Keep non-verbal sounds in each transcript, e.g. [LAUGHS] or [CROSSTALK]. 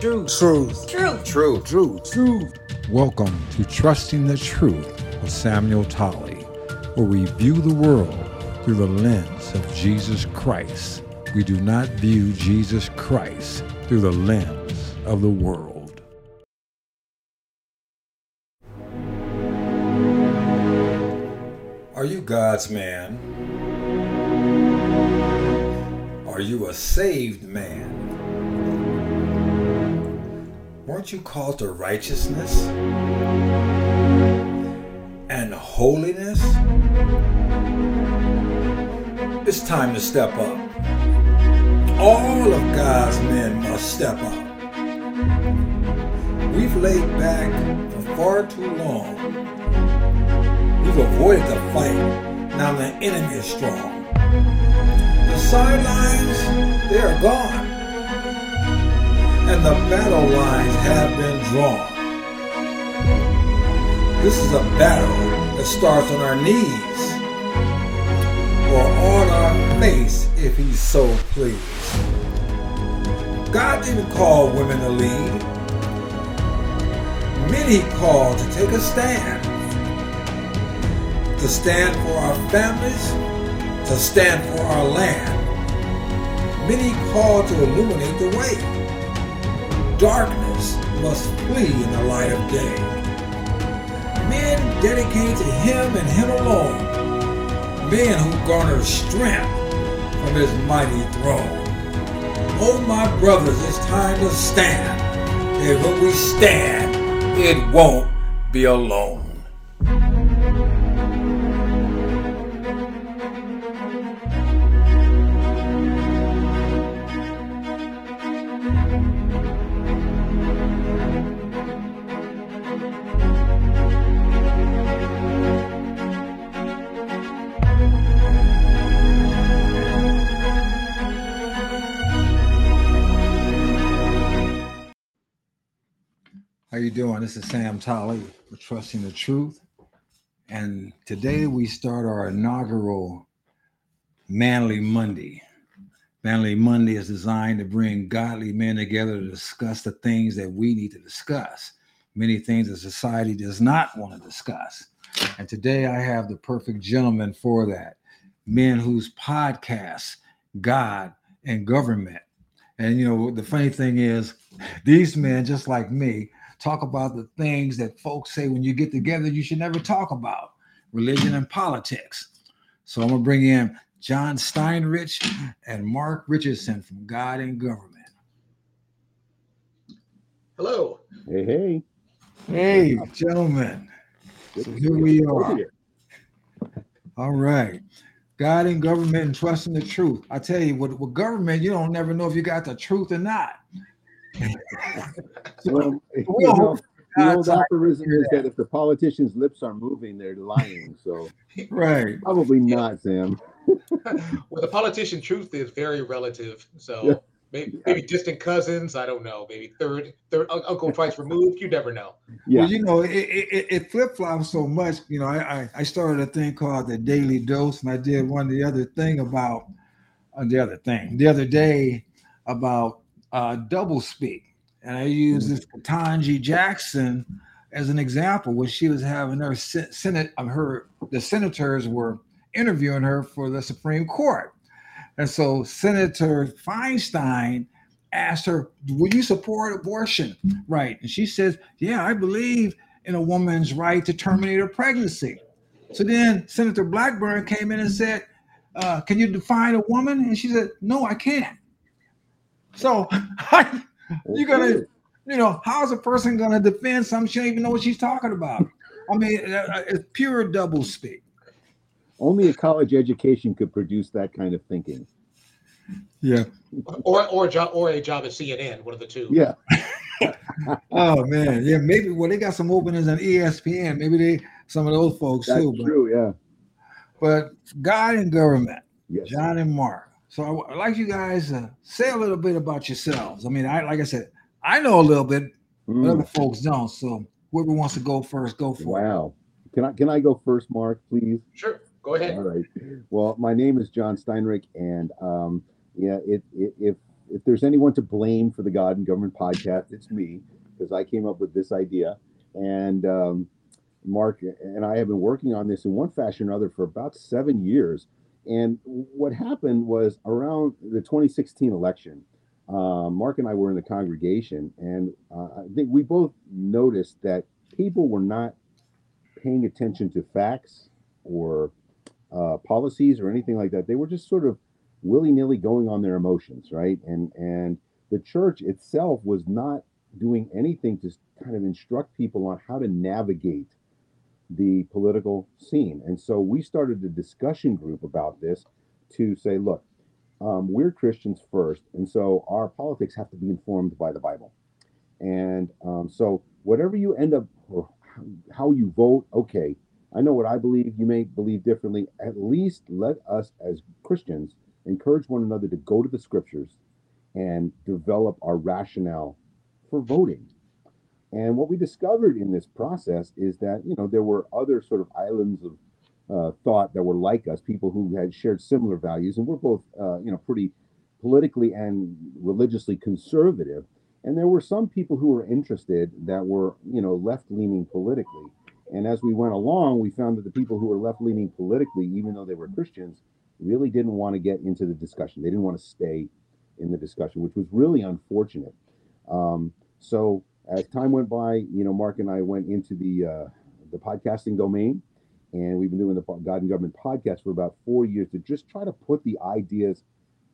Truth. Truth. Truth. Truth. Truth. Truth. Welcome to Trusting the Truth with Samuel Tolley, where we view the world through the lens of Jesus Christ. We do not view Jesus Christ through the lens of the world. Are you God's man? Are you a saved man? Weren't you called to righteousness and holiness? It's time to step up. All of God's men must step up. We've laid back for far too long. We've avoided the fight. Now the enemy is strong. The sidelines, they are gone. And the battle lines have been drawn. This is a battle that starts on our knees or on our face if he's so pleased. God didn't call women to lead. Many called to take a stand. To stand for our families, to stand for our land. Many called to illuminate the way. Darkness must flee in the light of day. Men dedicated to Him and Him alone. Men who garner strength from His mighty throne. Oh, my brothers, it's time to stand. And when we stand, it won't be alone. You doing? This is Sam Tolley for Trusting the Truth. And today we start our inaugural Manly Monday. Manly Monday is designed to bring godly men together to discuss the things that we need to discuss. Many things that society does not want to discuss. And today I have the perfect gentleman for that. Men whose podcasts, God and government. And you know, the funny thing is, these men, just like me, talk about the things that folks say when you get together you should never talk about religion and politics. So I'm gonna bring in John Steinreich and Marc Richardson from God and Government. Hello. Hey, hey. Hey, gentlemen. So here we are. All right. God and government and trusting the truth. I tell you, with, with government, you don't never know if you got the truth or not. [LAUGHS] Well, you know, the old aphorism is that if the politicians' lips are moving, they're lying. So right. probably not, Sam. [LAUGHS] Well, the politician truth is very relative. So Yeah. maybe, maybe distant cousins. I don't know. Maybe third, third uncle twice removed. You never know. Yeah. Well, you know, it, it, it- it flip flops so much. You know, I, I I started a thing called the Daily Dose, and I did one the other thing about uh, the other thing the other day about uh, double speak, and I use this Ketanji Jackson as an example when she was having her senate of her the senators were interviewing her for the Supreme Court, and so Senator Feinstein asked her, "Will you support abortion?" Right, and she says, "Yeah, I believe in a woman's right to terminate her pregnancy." So then Senator Blackburn came in and said, uh, "Can you define a woman?" And she said, "No, I can't." So [LAUGHS] you're gonna, you know, how's a person gonna defend something she don't even know what she's talking about? I mean, uh, uh, it's pure double speak. Only a college education could produce that kind of thinking. Yeah. Or or a job or a job at CNN. One of the two. Yeah. [LAUGHS] Oh man, yeah. Maybe well, they got some openings on ESPN. Maybe they some of those folks That's too. But, true. Yeah. but God and government. Yes. John and Marc. So I- I'd like you guys to say a little bit about yourselves. I mean, I like I said, I know a little bit, but Mm, other folks don't. So whoever wants to go first, go for it. wow. Can I can I go first, Marc, please? Sure. Go ahead. All right. Well, my name is John Steinreich, and um, yeah, it, it, if if there's anyone to blame for the God and Government podcast, it's me because I came up with this idea. And um, Marc and I have been working on this in one fashion or another for about seven years. And what happened was around the 2016 election, uh, Marc and I were in the congregation, and uh, I think we both noticed that people were not paying attention to facts or uh, policies or anything like that. They were just sort of willy nilly going on their emotions, right? And and the church itself was not doing anything to kind of instruct people on how to navigate the political scene. And so we started a discussion group about this to say, look, um, we're Christians first, and so our politics have to be informed by the Bible. And um, so, whatever you end up or how you vote, okay, I know what I believe. You may believe differently. At least let us, as Christians, encourage one another to go to the scriptures and develop our rationale for voting. And what we discovered in this process is that you know there were other sort of islands of uh, thought that were like us, people who had shared similar values, and we're both, uh, you know, pretty politically and religiously conservative. And there were some people who were interested that were, you know, left leaning politically. And as we went along, we found that the people who were left leaning politically, even though they were Christians, really didn't want to get into the discussion. They didn't want to stay in the discussion, which was really unfortunate. Um, so as time went by, you know, Marc and I went into the uh, the podcasting domain, and we've been doing the God and Government podcast for about four years to just try to put the ideas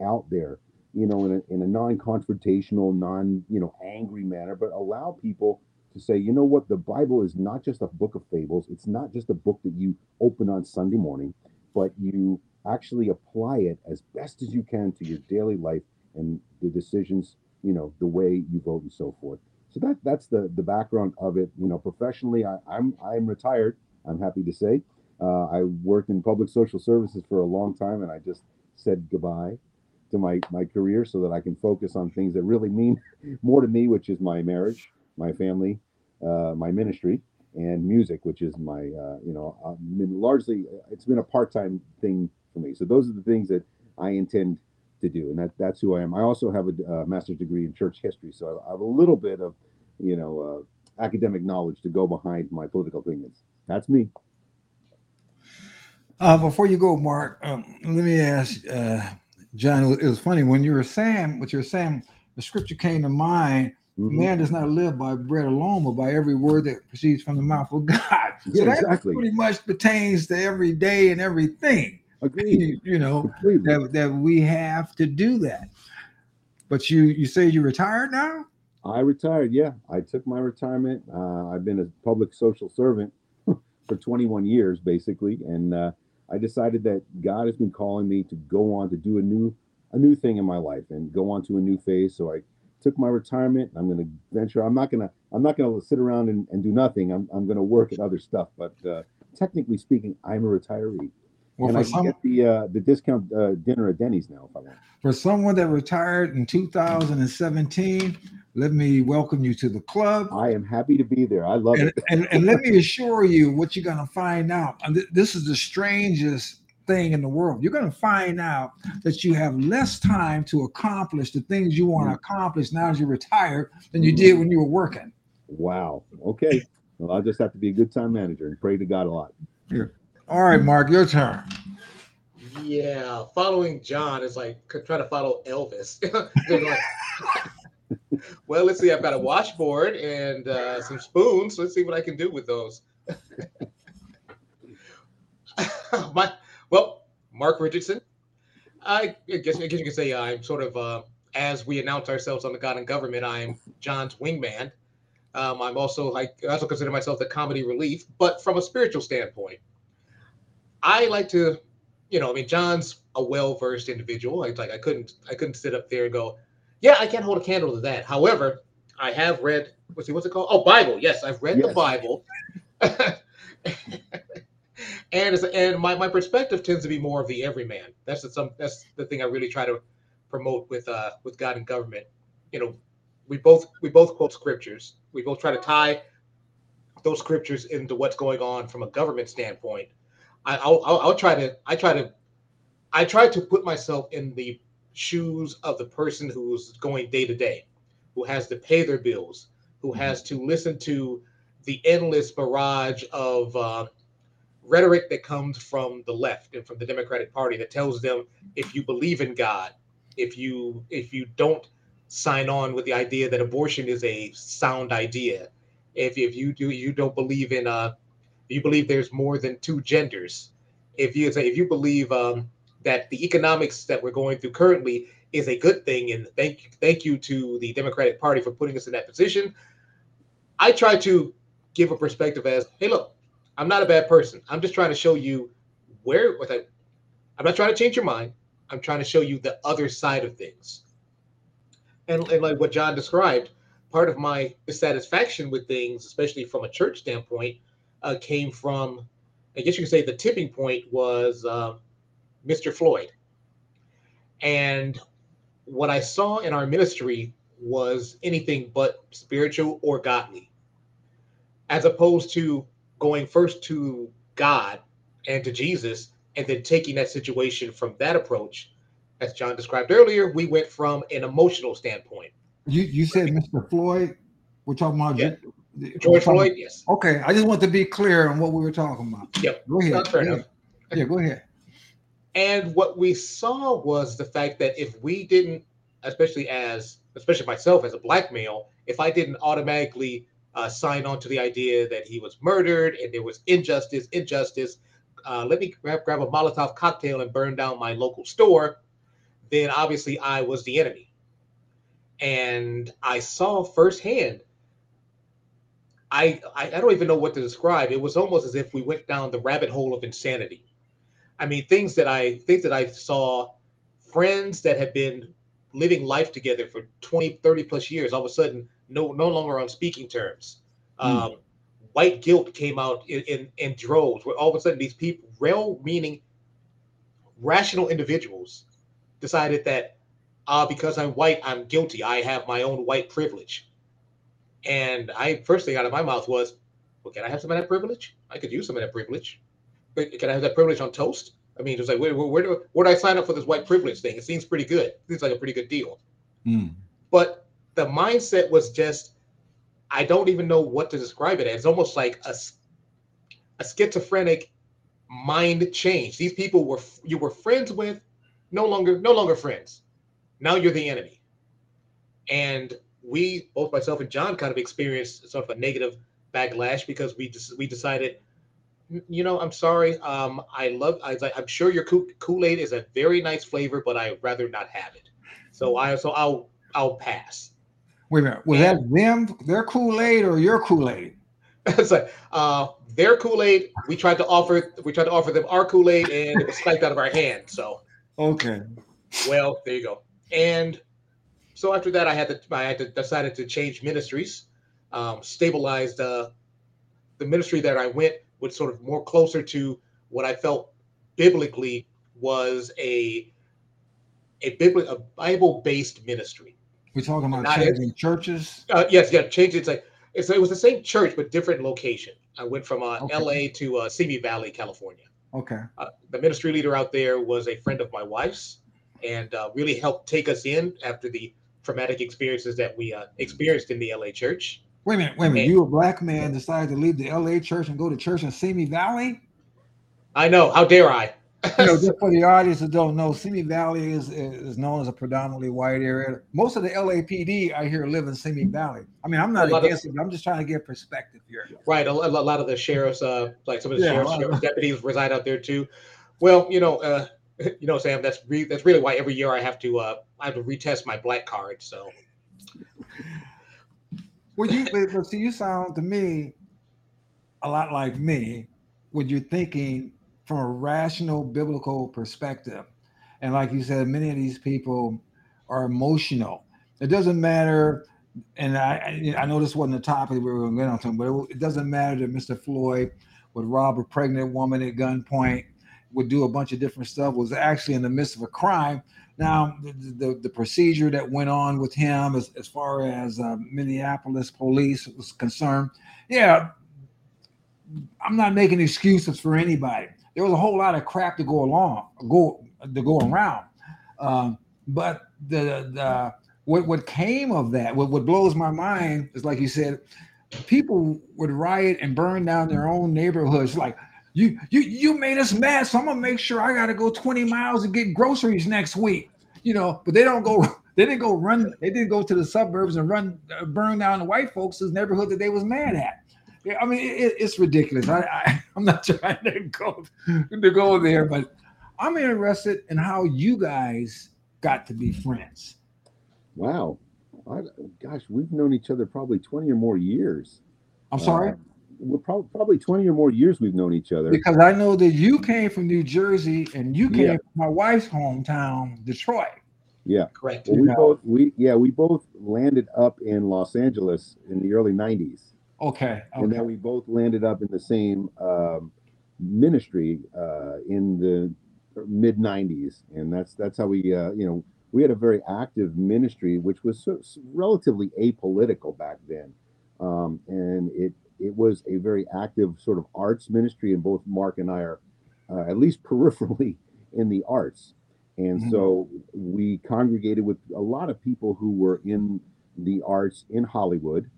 out there, you know, in a, in a non-confrontational, non, you know, angry manner, but allow people to say, you know what, the Bible is not just a book of fables. It's not just a book that you open on Sunday morning, but you actually apply it as best as you can to your daily life and the decisions, you know, the way you vote and so forth. So that that's the the background of it. You know, professionally, I, I'm I'm retired I'm happy to say. Uh, I worked in public social services for a long time, and I just said goodbye to my my career so that I can focus on things that really mean [LAUGHS] more to me, which is my marriage, my family, uh, my ministry, and music, which is my uh, you know uh, largely it's been a part time thing for me. So those are the things that I intend to do, and that that's who I am. I also have a master's degree in church history, so I have a little bit of you know uh, academic knowledge to go behind my political opinions. That's me. Uh, before you go, Marc, um, let me ask uh, John. It was funny when you were saying what you were saying. The scripture came to mind. Mm-hmm. Man does not live by bread alone, but by every word that proceeds from the mouth of God. [LAUGHS] So yeah, that pretty much pertains to every day and everything. Agreed. [LAUGHS] You know that, that we have to do that. But you you say you retired now? I retired. Yeah, I took my retirement. Uh, I've been a public social servant [LAUGHS] for 21 years basically and uh, i decided that god has been calling me to go on to do a new a new thing in my life and go on to a new phase so i took my retirement i'm going to venture i'm not going to i'm not going to sit around and, and do nothing i'm, I'm going to work at other stuff but uh, technically speaking i'm a retiree well, and I some, get the uh, the discount uh, dinner at Denny's now if I want. For someone that retired in 2017, let me welcome you to the club. I am happy to be there. I love and, it. and, and let me [LAUGHS] assure you what you're going to find out. This is the strangest thing in the world. You're going to find out that you have less time to accomplish the things you want to mm. accomplish now as you retire than you did when you were working. Wow. Okay. Well, I'll just have to be a good time manager and pray to God a lot. Yeah. All right, Marc, your turn. Yeah, following John is like trying to follow Elvis. [LAUGHS] [LAUGHS] well, let's see. I've got a washboard and uh, some spoons. Let's see what I can do with those. [LAUGHS] My, well, Marc Richardson. I guess, I guess you could say I'm sort of, uh, as we announce ourselves on the God and Government, I'm John's wingman. Um, I'm also like I also consider myself the comedy relief, but from a spiritual standpoint, I like to, you know, I mean, John's a well-versed individual. Like, like I couldn't I couldn't sit up there and go, yeah, I can't hold a candle to that. However, I have read what's it, what's it called? Oh, Bible. Yes, I've read yes. the Bible. [LAUGHS] and and my, my perspective tends to be more of the everyman. That's the some that's the thing I really try to promote with uh with God and government. You know, we both we both quote scriptures. We both try to tie those scriptures into what's going on from a government standpoint. I, I'll, I'll, I'll try to I try to I try to put myself in the shoes of the person who's going day to day, who has to pay their bills, who Mm-hmm. has to listen to the endless barrage of uh, rhetoric that comes from the left and from the Democratic Party that tells them if you believe in God, if you if you don't sign on with the idea that abortion is a sound idea, if if you do you don't believe in uh you believe there's more than two genders, if you if you believe um, that the economics that we're going through currently is a good thing, and thank thank you to the Democratic Party for putting us in that position. I try to give a perspective as, hey, look, I'm not a bad person. I'm just trying to show you where. What I, I'm not trying to change your mind. I'm trying to show you the other side of things. And, and like what John described, part of my dissatisfaction with things, especially from a church standpoint, uh, came from, I guess you could say, the tipping point was um, Mr. Floyd. And what I saw in our ministry was anything but spiritual or godly, as opposed to going first to God and to Jesus and then taking that situation from that approach. As John described earlier, we went from an emotional standpoint. You you said Mr. Floyd. We're talking about Yeah. George Floyd, yes. Okay, I just want to be clear on what we were talking about. Yep. Go ahead. Yeah. enough. Yeah, go ahead. And what we saw was the fact that if we didn't, especially as, especially myself as a black male, if I didn't automatically uh, sign on to the idea that he was murdered and there was injustice, injustice, uh, let me grab, grab a Molotov cocktail and burn down my local store, then obviously I was the enemy. And I saw firsthand. I, I I don't even know what to describe. It was almost as if we went down the rabbit hole of insanity. I mean, things that I think that I saw, friends that had been living life together for 20, 30 plus years, all of a sudden, no no longer on speaking terms. Um, white guilt came out in, in, in droves, where all of a sudden these people, real meaning rational individuals, decided that uh, because I'm white, I'm guilty. I have my own white privilege. And I first thing out of my mouth was, well, can I have some of that privilege? I could use some of that privilege. But can I have that privilege on toast? I mean, it's like, where, where, where, do, where do I sign up for this white privilege thing? It seems pretty good. It seems like a pretty good deal. Mm. But the mindset was just, I don't even know what to describe it as. It's almost like a, a schizophrenic mind change. These people were you were friends with, no longer no longer friends. Now you're the enemy. And we, both myself and John, kind of experienced sort of a negative backlash because we just we decided, you know, I'm sorry. Um, I love. I was like, I'm sure your Kool Aid is a very nice flavor, but I'd rather not have it. So I so I'll I'll pass. Wait a minute. Was that them, their Kool-Aid or your Kool-Aid? [LAUGHS] it's like uh, their Kool Aid. We tried to offer we tried to offer them our Kool Aid, and it was sniped out of our hand. So Okay. well, there you go. And so after that, I had to I had to decided to change ministries, um, stabilized uh, the ministry that I went with sort of more closer to what I felt biblically was a a bibli- a Bible based ministry. We're talking about Not changing churches. Uh, yes, yeah, change it. It's like it's, it was the same church but different location. I went from uh, Okay. L.A. to uh, Simi Valley, California. Okay. Uh, the ministry leader out there was a friend of my wife's, and uh, really helped take us in after the traumatic experiences that we uh, experienced in the LA church. Wait a minute. Wait a minute. Okay. You a black man decided to leave the LA church and go to church in Simi Valley? I know. How dare I? You know, [LAUGHS] just for the audience that don't know, Simi Valley is is known as a predominantly white area. Most of the LAPD I hear live in Simi Valley. I mean, I'm not A lot of- against it. but I'm just trying to get perspective here. right. A, a lot of the sheriffs, uh, like some of the Yeah, sheriff's deputies, reside out there too. Well, you know, uh, [LAUGHS] you know, Sam. That's re- that's really why every year I have to uh, I have to retest my black card. So Well, you see, you sound to me a lot like me when you're thinking from a rational biblical perspective. And like you said, many of these people are emotional. It doesn't matter, and I I know this wasn't the topic we were going to get onto, but it, it doesn't matter that Mr. Floyd would rob a pregnant woman at gunpoint, would do a bunch of different stuff, was actually in the midst of a crime. Now, the, the, the procedure that went on with him as, as far as uh, Minneapolis police was concerned, yeah, I'm not making excuses for anybody. There was a whole lot of crap to go along, go to go around. Um, but the the what what came of that, what what blows my mind is like you said, people would riot and burn down their own neighborhoods. Like you you you made us mad, so I'm gonna make sure I got to go 20 miles and get groceries next week. You know, but they don't go. [LAUGHS] They didn't go run. They didn't go to the suburbs and run uh, burn down the white folks' neighborhood that they was mad at. Yeah, I mean, it, it's ridiculous. I, I [LAUGHS] I'm not trying to go to go there, but I'm interested in how you guys got to be friends. Wow. I, gosh, we've known each other probably 20 or more years. I'm sorry? Uh, we're probably, probably 20 or more years we've known each other. Because I know that you came from New Jersey and you came yeah. from my wife's hometown, Detroit. Yeah. Correct. Well, we both we yeah, we both landed up in Los Angeles in the early 90s. Okay. okay. And then we both landed up in the same um, ministry uh, in the mid 90s and that's that's how we uh, you know we had a very active ministry which was so, relatively apolitical back then um, and it it was a very active sort of arts ministry and both mark and i are uh, at least [LAUGHS] peripherally in the arts. And mm-hmm. so we congregated with a lot of people who were in the arts in hollywood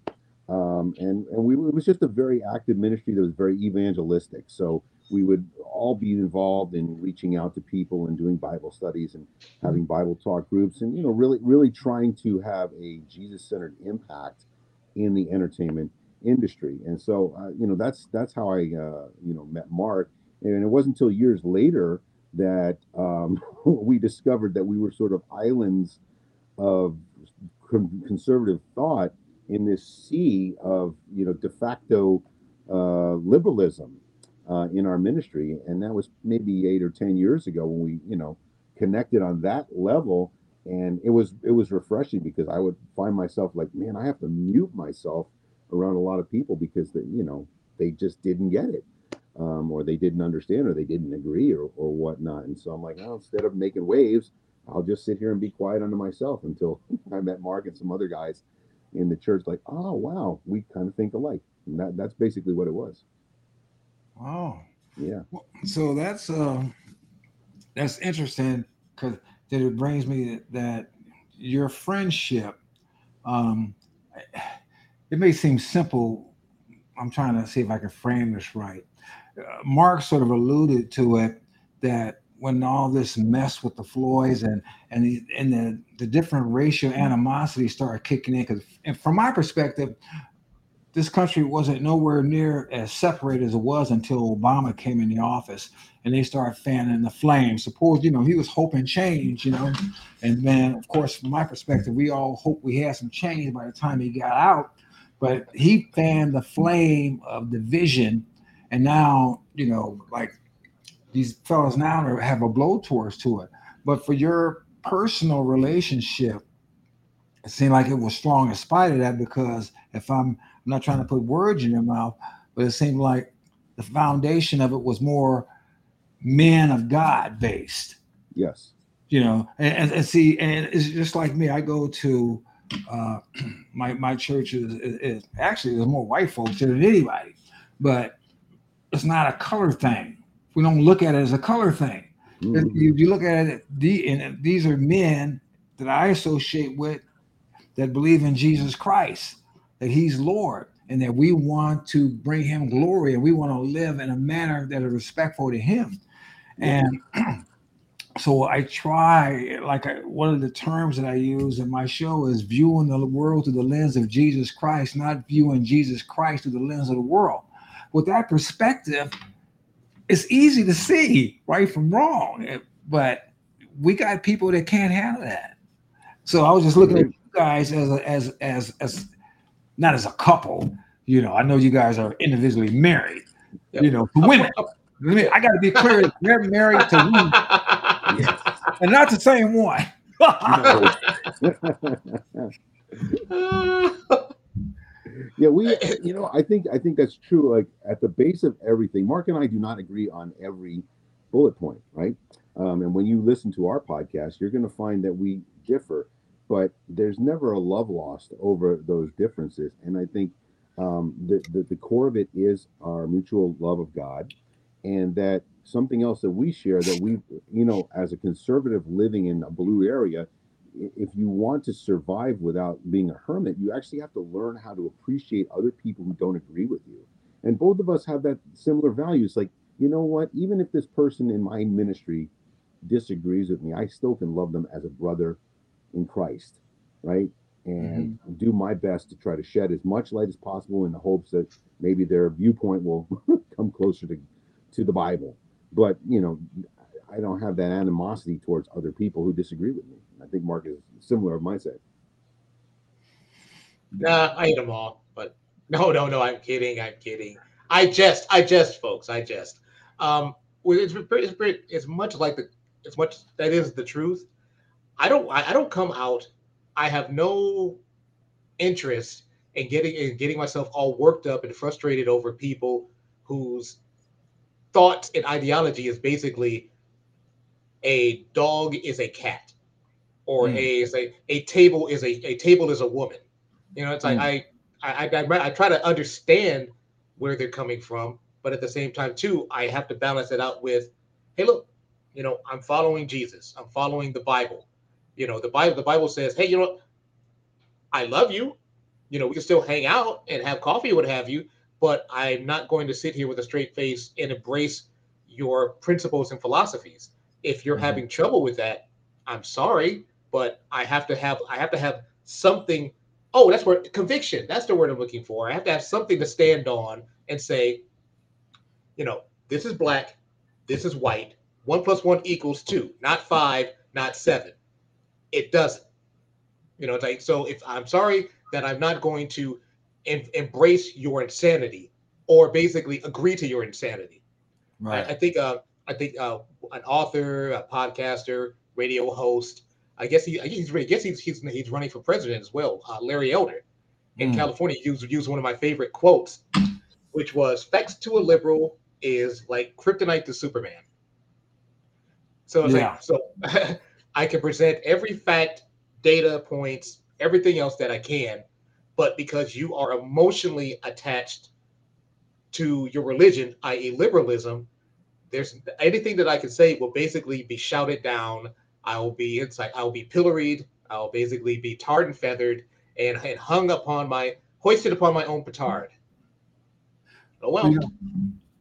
um, and and we it was just a very active ministry that was very evangelistic. So we would all be involved in reaching out to people and doing Bible studies and having Bible talk groups and you know really really trying to have a Jesus centered impact in the entertainment industry. And so uh, you know that's that's how I uh, you know met Marc. And it wasn't until years later that um, [LAUGHS] we discovered that we were sort of islands of conservative thought in this sea of you know de facto uh, liberalism uh, in our ministry, and that was maybe eight or ten years ago when we, you know, connected on that level, and it was it was refreshing because I would find myself like, man, I have to mute myself around a lot of people because they, you know, they just didn't get it, um, or they didn't understand, or they didn't agree, or or whatnot, and so I'm like, oh, instead of making waves, I'll just sit here and be quiet unto myself until [LAUGHS] I met Marc and some other guys in the church. Like, oh wow, we kind of think alike. And that that's basically what it was. Oh, yeah. So that's uh, that's interesting because that it brings me that your friendship. Um, it may seem simple. I'm trying to see if I can frame this right. Uh, Marc sort of alluded to it that when all this mess with the Floyds and and the, and the the different racial animosity started kicking in, because from my perspective, this country wasn't nowhere near as separated as it was until Obama came in the office and they started fanning the flames. Suppose, you know, he was hoping change, you know. And then, of course, from my perspective, we all hope we had some change by the time he got out. But he fanned the flame of division. And now, you know, like these fellas now have a blowtorch to it. But for your personal relationship, it seemed like it was strong in spite of that because if I'm I'm not trying to put words in your mouth, but it seemed like the foundation of it was more men of God based. Yes. You know, and, and, and see, and it's just like me. I go to uh, my my church is, is, is, actually there's more white folks than anybody, but it's not a color thing. We don't look at it as a color thing. Mm-hmm. You, you, look at it, the, and these are men that I associate with that believe in Jesus Christ that he's Lord and that we want to bring him glory and we want to live in a manner that is respectful to him. And so I try, like I, one of the terms that I use in my show is viewing the world through the lens of Jesus Christ, not viewing Jesus Christ through the lens of the world. With that perspective, it's easy to see right from wrong, eh, but we got people that can't handle that. So I was just looking at you guys as a, as as as not as a couple. You know, I know you guys are individually married. Yep. You know, women. I, mean, I got to be clear. They're married to women, [LAUGHS] [LAUGHS] and not the same one. [LAUGHS] yeah, we. You know, I think I think that's true. Like at the base of everything, Marc and I do not agree on every bullet point, right? Um, and when you listen to our podcast, you're going to find that we differ but there's never a love lost over those differences. And I think um, the, the, the core of it is our mutual love of God, and that something else that we share that we, you know, as a conservative living in a blue area, if you want to survive without being a hermit, you actually have to learn how to appreciate other people who don't agree with you. And both of us have that similar values. Like, you know what? Even if this person in my ministry disagrees with me, I still can love them as a brother in Christ, right? And mm-hmm. do my best to try to shed as much light as possible in the hopes that maybe their viewpoint will [LAUGHS] come closer to, to the Bible. But, you know, I don't have that animosity towards other people who disagree with me. I think Marc is similar of mindset. Nah, I hate them all. But [LAUGHS] no, no, no. I'm kidding. I'm kidding. I jest. I jest, folks. I jest. Um, it's, it's, it's much like the. It's much that is the truth. I don't. I, I don't come out. I have no interest in getting in getting myself all worked up and frustrated over people whose thoughts and ideology is basically a dog is a cat or mm. a say a table is a, a table is a woman you know it's mm. like I, I i i try to understand where they're coming from but at the same time too i have to balance it out with hey look you know i'm following jesus i'm following the bible you know the bible the bible says hey you know what? i love you you know we can still hang out and have coffee or what have you but i'm not going to sit here with a straight face and embrace your principles and philosophies if you're mm-hmm. having trouble with that, I'm sorry, but I have to have I have to have something. Oh, that's where conviction. That's the word I'm looking for. I have to have something to stand on and say, you know, this is black, this is white. One plus one equals two, not five, not seven. It doesn't. You know, it's like so. If I'm sorry that I'm not going to em- embrace your insanity or basically agree to your insanity. Right. I, I think uh, I think uh, an author, a podcaster, radio host. I guess he, I guess he's, I guess he's, he's, he's running for president as well. Uh, Larry Elder in mm. California used used one of my favorite quotes, which was "Facts to a liberal is like kryptonite to Superman." So yeah. like so [LAUGHS] I can present every fact, data points, everything else that I can, but because you are emotionally attached to your religion, i.e., liberalism, there's anything that I can say will basically be shouted down. I will be inside. I will be pilloried. I will basically be tarred and feathered and, and hung upon my hoisted upon my own petard. Oh well. You know,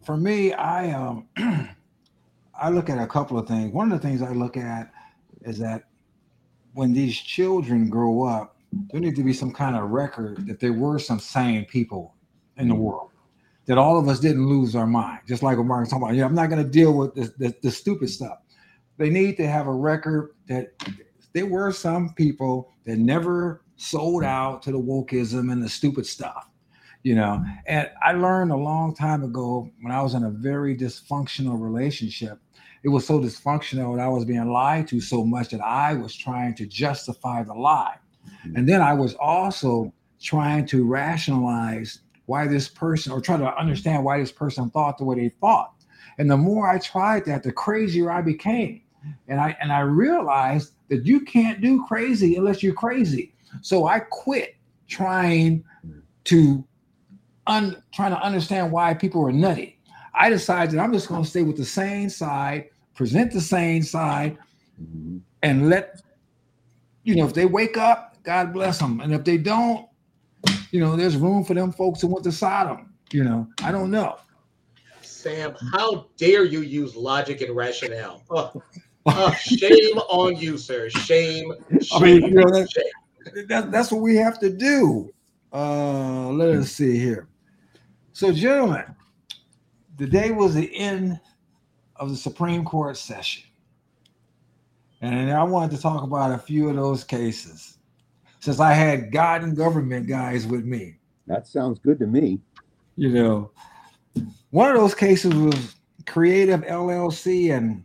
for me, I um [CLEARS THROAT] I look at a couple of things. One of the things I look at is that when these children grow up, there need to be some kind of record that there were some sane people in the mm-hmm. world that all of us didn't lose our mind, just like what Marc's talking about. Yeah, I'm not going to deal with the, the, the stupid stuff. They need to have a record that there were some people that never sold out to the wokeism and the stupid stuff, you know. And I learned a long time ago when I was in a very dysfunctional relationship. It was so dysfunctional that I was being lied to so much that I was trying to justify the lie. And then I was also trying to rationalize why this person or try to understand why this person thought the way they thought. And the more I tried that, the crazier I became. And I and I realized that you can't do crazy unless you're crazy. So I quit trying to un, trying to understand why people are nutty. I decided I'm just going to stay with the sane side, present the sane side, mm-hmm. and let you know if they wake up, God bless them, and if they don't, you know, there's room for them folks who went to Sodom. You know, I don't know. Sam, how dare you use logic and rationale? Oh, [LAUGHS] oh, shame on you, sir. Shame. shame I mean, you know, that, that, that's what we have to do. Uh, let us see here. So, gentlemen, the day was the end of the Supreme Court session. And I wanted to talk about a few of those cases since I had God and government guys with me. That sounds good to me. You know, one of those cases was Creative LLC and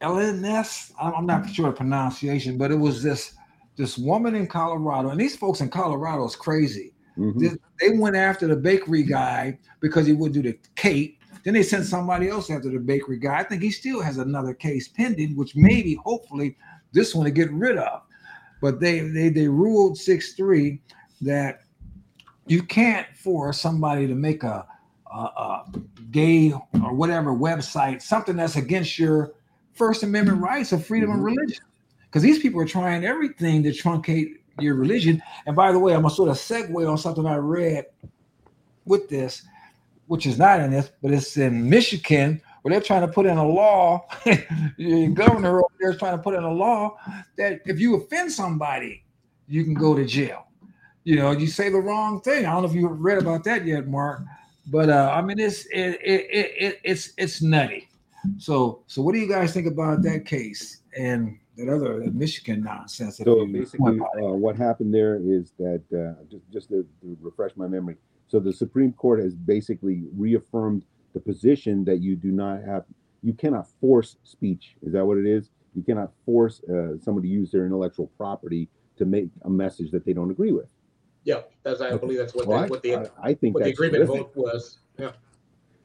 Elenis. I'm not sure the pronunciation, but it was this this woman in Colorado, and these folks in Colorado is crazy. Mm-hmm. They went after the bakery guy because he wouldn't do the cake. Then they sent somebody else after the bakery guy. I think he still has another case pending, which maybe, hopefully, this one to get rid of but they they they ruled six three that you can't force somebody to make a, a, a, gay or whatever website something that's against your First Amendment rights of freedom mm-hmm. of religion. because these people are trying everything to truncate your religion. And by the way, I'm gonna sort of segue on something I read with this, which is not in this, but it's in Michigan where they're trying to put in a law. [LAUGHS] the governor over there is trying to put in a law that if you offend somebody, you can go to jail. You know, you say the wrong thing. I don't know if you read about that yet, Marc. But uh, I mean, it's it, it, it, it's it's nutty. So so what do you guys think about that case and that other Michigan nonsense? So basically, uh, what happened there is that uh, just just to, to refresh my memory. So the Supreme Court has basically reaffirmed the position that you do not have, you cannot force speech. Is that what it is? You cannot force uh, somebody to use their intellectual property to make a message that they don't agree with. Yeah, that's I okay. believe that's what, well, the, what the I, I think what the agreement vote was. Yeah.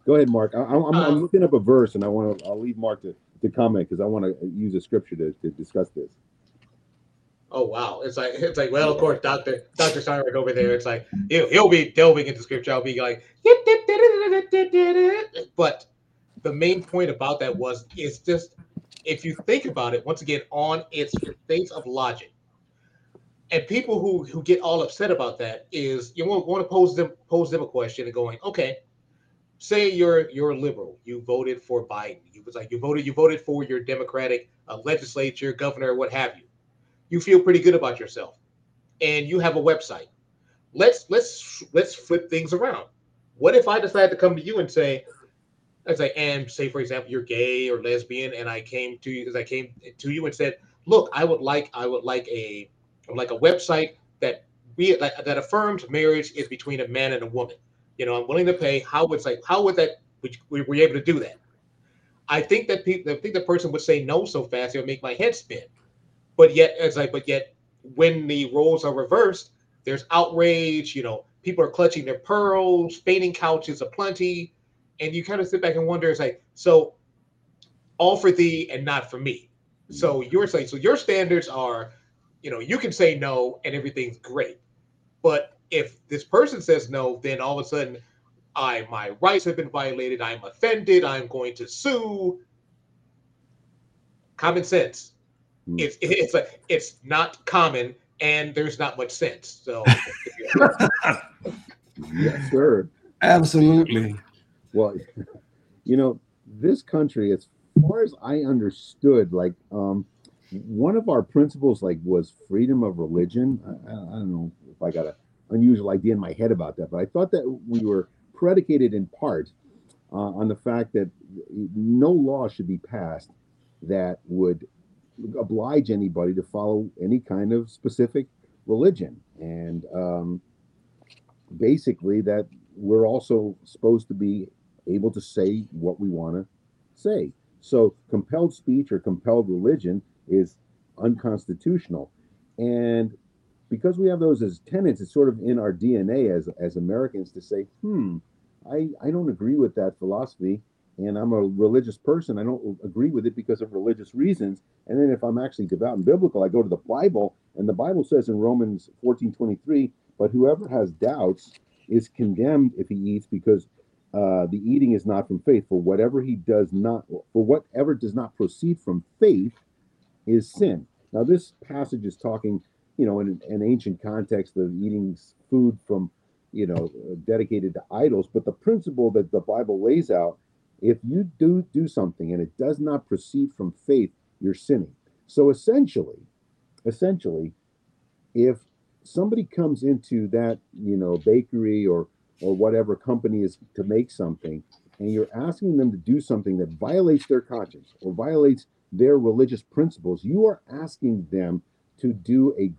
Go ahead, Marc. I, am um, looking up a verse, and I want to. I'll leave Marc to, to comment because I want to use a scripture to, to discuss this. Oh wow! It's like it's like well, of course, Doctor Doctor Steinberg over there. It's like he'll, he'll be delving into scripture. I'll be like, but the main point about that was it's just if you think about it once again on its face of logic, and people who who get all upset about that is you want, want to pose them pose them a question and going, okay, say you're you're a liberal, you voted for Biden, you was like you voted you voted for your Democratic uh, legislature, governor, what have you you feel pretty good about yourself. And you have a website. Let's let's let's flip things around. What if i decide to come to you and say i am say for example you're gay or lesbian and i came to you as i came to you and said look i would like i would like a like a website that we that affirms marriage is between a man and a woman. You know i'm willing to pay. How would like how would that would we were able to do that? I think that people i think the person would say no so fast it would make my head spin but yet it's like but yet when the roles are reversed there's outrage you know people are clutching their pearls fainting couches aplenty and you kind of sit back and wonder it's like so all for thee and not for me. So mm-hmm. you're saying so your standards are you know you can say no and everything's great but if this person says no then all of a sudden i my rights have been violated i'm offended i'm going to sue. Common sense. It's it's a, it's not common and there's not much sense. So [LAUGHS] yes, sir. Absolutely. Well, you know, this country, as far as I understood, like um, one of our principles, like, was freedom of religion. I, I don't know if I got an unusual idea in my head about that, but I thought that we were predicated in part uh, on the fact that no law should be passed that would oblige anybody to follow any kind of specific religion. And um, basically, that we're also supposed to be able to say what we want to say. So, compelled speech or compelled religion is unconstitutional. And because we have those as tenets, it's sort of in our DNA as, as Americans to say, hmm, I, I don't agree with that philosophy and I'm a religious person. I don't agree with it because of religious reasons. And then if I'm actually devout and biblical, I go to the Bible, and the Bible says in Romans 14 23, but whoever has doubts is condemned if he eats because uh, the eating is not from faith. For whatever he does not, for whatever does not proceed from faith is sin. Now, this passage is talking, you know, in an ancient context of eating food from, you know, dedicated to idols. But the principle that the Bible lays out if you do do something and it does not proceed from faith, you're sinning. So essentially, essentially, if somebody comes into that, you know, bakery or or whatever company is to make something, and you're asking them to do something that violates their conscience or violates their religious principles, you are asking them to do a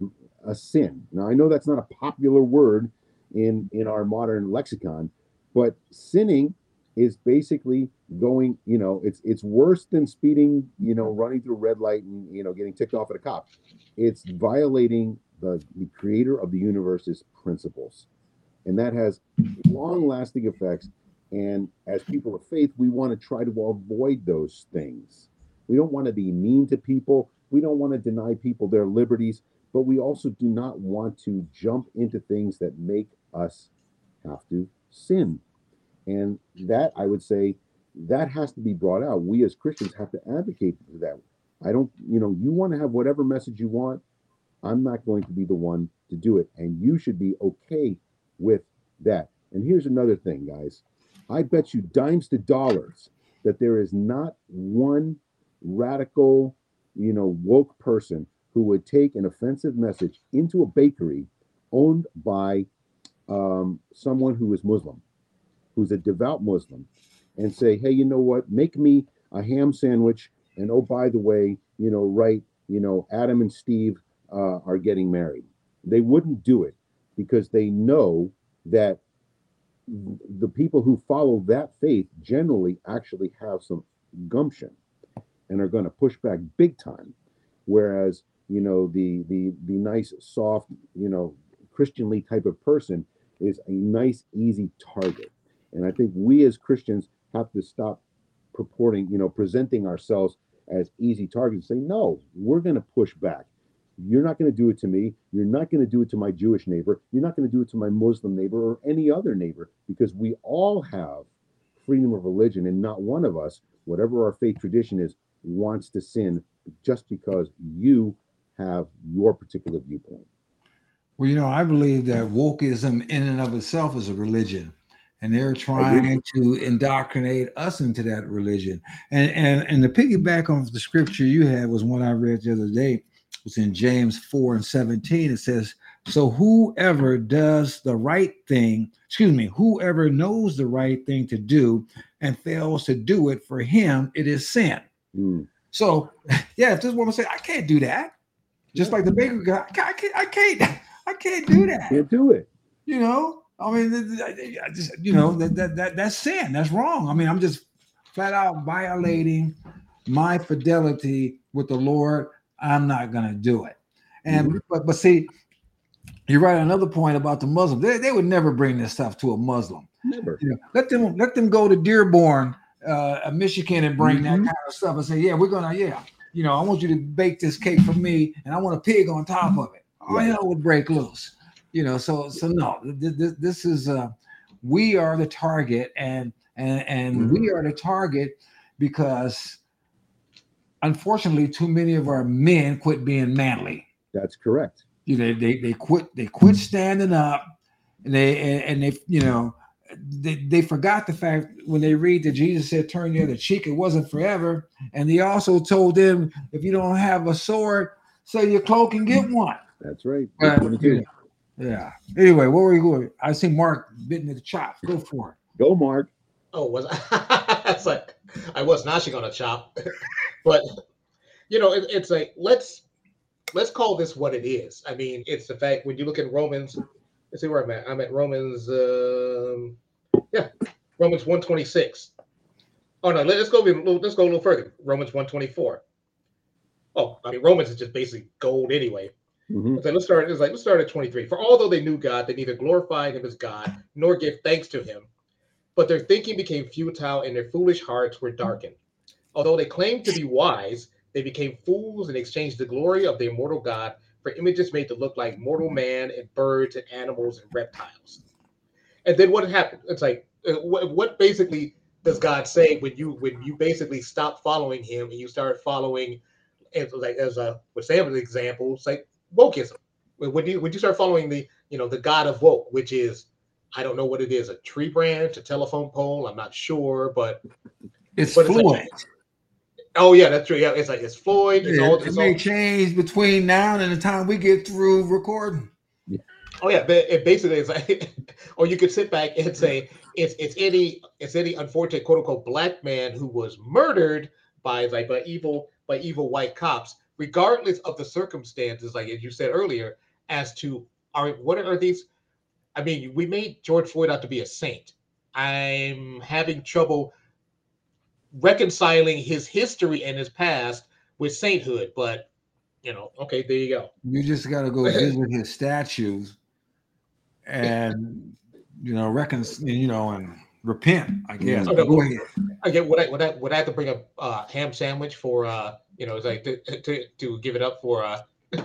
a sin. Now I know that's not a popular word in in our modern lexicon, but sinning is basically going, you know, it's it's worse than speeding, you know, running through red light and you know getting ticked off at a cop. It's violating the, the creator of the universe's principles. And that has long-lasting effects. And as people of faith, we want to try to avoid those things. We don't want to be mean to people. We don't want to deny people their liberties, but we also do not want to jump into things that make us have to sin and that I would say that has to be brought out. We as Christians have to advocate for that. I don't, you know, you want to have whatever message you want. I'm not going to be the one to do it. And you should be okay with that. And here's another thing, guys. I bet you dimes to dollars that there is not one radical, you know, woke person who would take an offensive message into a bakery owned by um, someone who is Muslim, who's a devout Muslim, and say, hey, you know what? Make me a ham sandwich. And oh, by the way, you know, right, you know, Adam and Steve uh, are getting married. They wouldn't do it because they know that the people who follow that faith generally actually have some gumption and are going to push back big time whereas you know the the the nice soft you know christianly type of person is a nice easy target and i think we as christians have to stop purporting you know presenting ourselves as easy targets and say no we're going to push back you're not going to do it to me. You're not going to do it to my Jewish neighbor. You're not going to do it to my Muslim neighbor or any other neighbor because we all have freedom of religion. And not one of us, whatever our faith tradition is, wants to sin just because you have your particular viewpoint. Well, you know, I believe that wokeism in and of itself is a religion. And they're trying to indoctrinate us into that religion. And and and the piggyback on the scripture you had was one I read the other day it's in James 4 and 17. It says, So whoever does the right thing, excuse me, whoever knows the right thing to do and fails to do it for him, it is sin. Mm. So, [LAUGHS] yeah, if this woman say, I can't do that, just like the baker guy, I can't, I can't, [LAUGHS] I can't do that. Can't do it. You know, I mean, I just, you know, that, that, that that's sin. That's wrong. I mean, I'm just flat out violating my fidelity with the Lord I'm not going to do it. And mm-hmm. but but see, you're right. Another point about the Muslim, they, they would never bring this stuff to a Muslim. Never. You know, let them let them go to Dearborn, uh, Michigan, and bring mm-hmm. that kind of stuff and say, yeah, we're gonna, yeah, you know, I want you to bake this cake for me, and I want a pig on top of it. All right. hell would break loose. You know, so so no, this, this is uh, we are the target, and and and mm-hmm. we are the target because unfortunately, too many of our men quit being manly. That's correct. You know, they they quit they quit standing up, and they and, and they you know they, they forgot the fact when they read that Jesus said, "Turn the other cheek." It wasn't forever, and he also told them, "If you don't have a sword, sell your cloak and get one." That's right. yeah. Yeah. Anyway, where were you going? I see Marc bitten at the chop. Go for it. Go, Marc. Oh, was I? [LAUGHS] That's like I was not actually gonna chop, [LAUGHS] but you know, it, it's like let's let's call this what it is. I mean, it's the fact when you look at Romans. Let's see where I'm at. I'm at Romans. Um, yeah, Romans one twenty six. Oh no, let's go. Let's go a little further. Romans one twenty four. Oh, I mean, Romans is just basically gold anyway. Mm-hmm. So let's start. It's like let's start at twenty three. For although they knew God, they neither glorified Him as God nor give thanks to Him but their thinking became futile and their foolish hearts were darkened. Although they claimed to be wise, they became fools and exchanged the glory of the immortal God for images made to look like mortal man and birds and animals and reptiles. And then what happened? It's like uh, what, basically does God say when you when you basically stop following Him and you start following, as like as a with Sam's example, it's like wokeism. When you when you start following the you know the God of woke, which is I don't know what it is, a tree branch, a telephone pole. I'm not sure, but it's but Floyd. It's like, oh yeah, that's true. Yeah, it's like it's Floyd. It's yeah, all, it's it may all, change between now and the time we get through recording. Oh yeah, but it basically is like, [LAUGHS] or you could sit back and say it's it's any it's any unfortunate quote unquote black man who was murdered by like by evil by evil white cops, regardless of the circumstances. Like as you said earlier, as to are what are these I mean, we made George Floyd out to be a saint. I'm having trouble reconciling his history and his past with sainthood, but you know, okay, there you go. You just got to go visit his statues and you know, reconcile, you know, and repent. I guess. Okay, go ahead. I get what I would I would I have to bring a uh, ham sandwich for uh you know, it's like to, to, to give it up for uh [LAUGHS]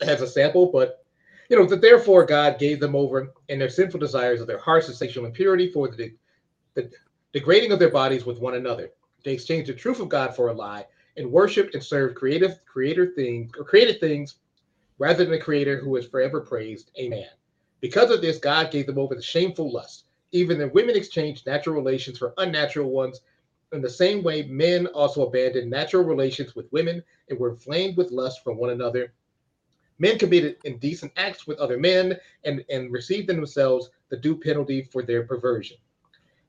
as a sample, but you know, that therefore God gave them over in their sinful desires of their hearts and sexual impurity for the, the degrading of their bodies with one another. They exchanged the truth of God for a lie and worshiped and served creative creator things or created things rather than the creator who is forever praised. Amen. Because of this, God gave them over to shameful lust. Even the women exchanged natural relations for unnatural ones. In the same way, men also abandoned natural relations with women and were inflamed with lust for one another. Men committed indecent acts with other men and, and received in themselves the due penalty for their perversion.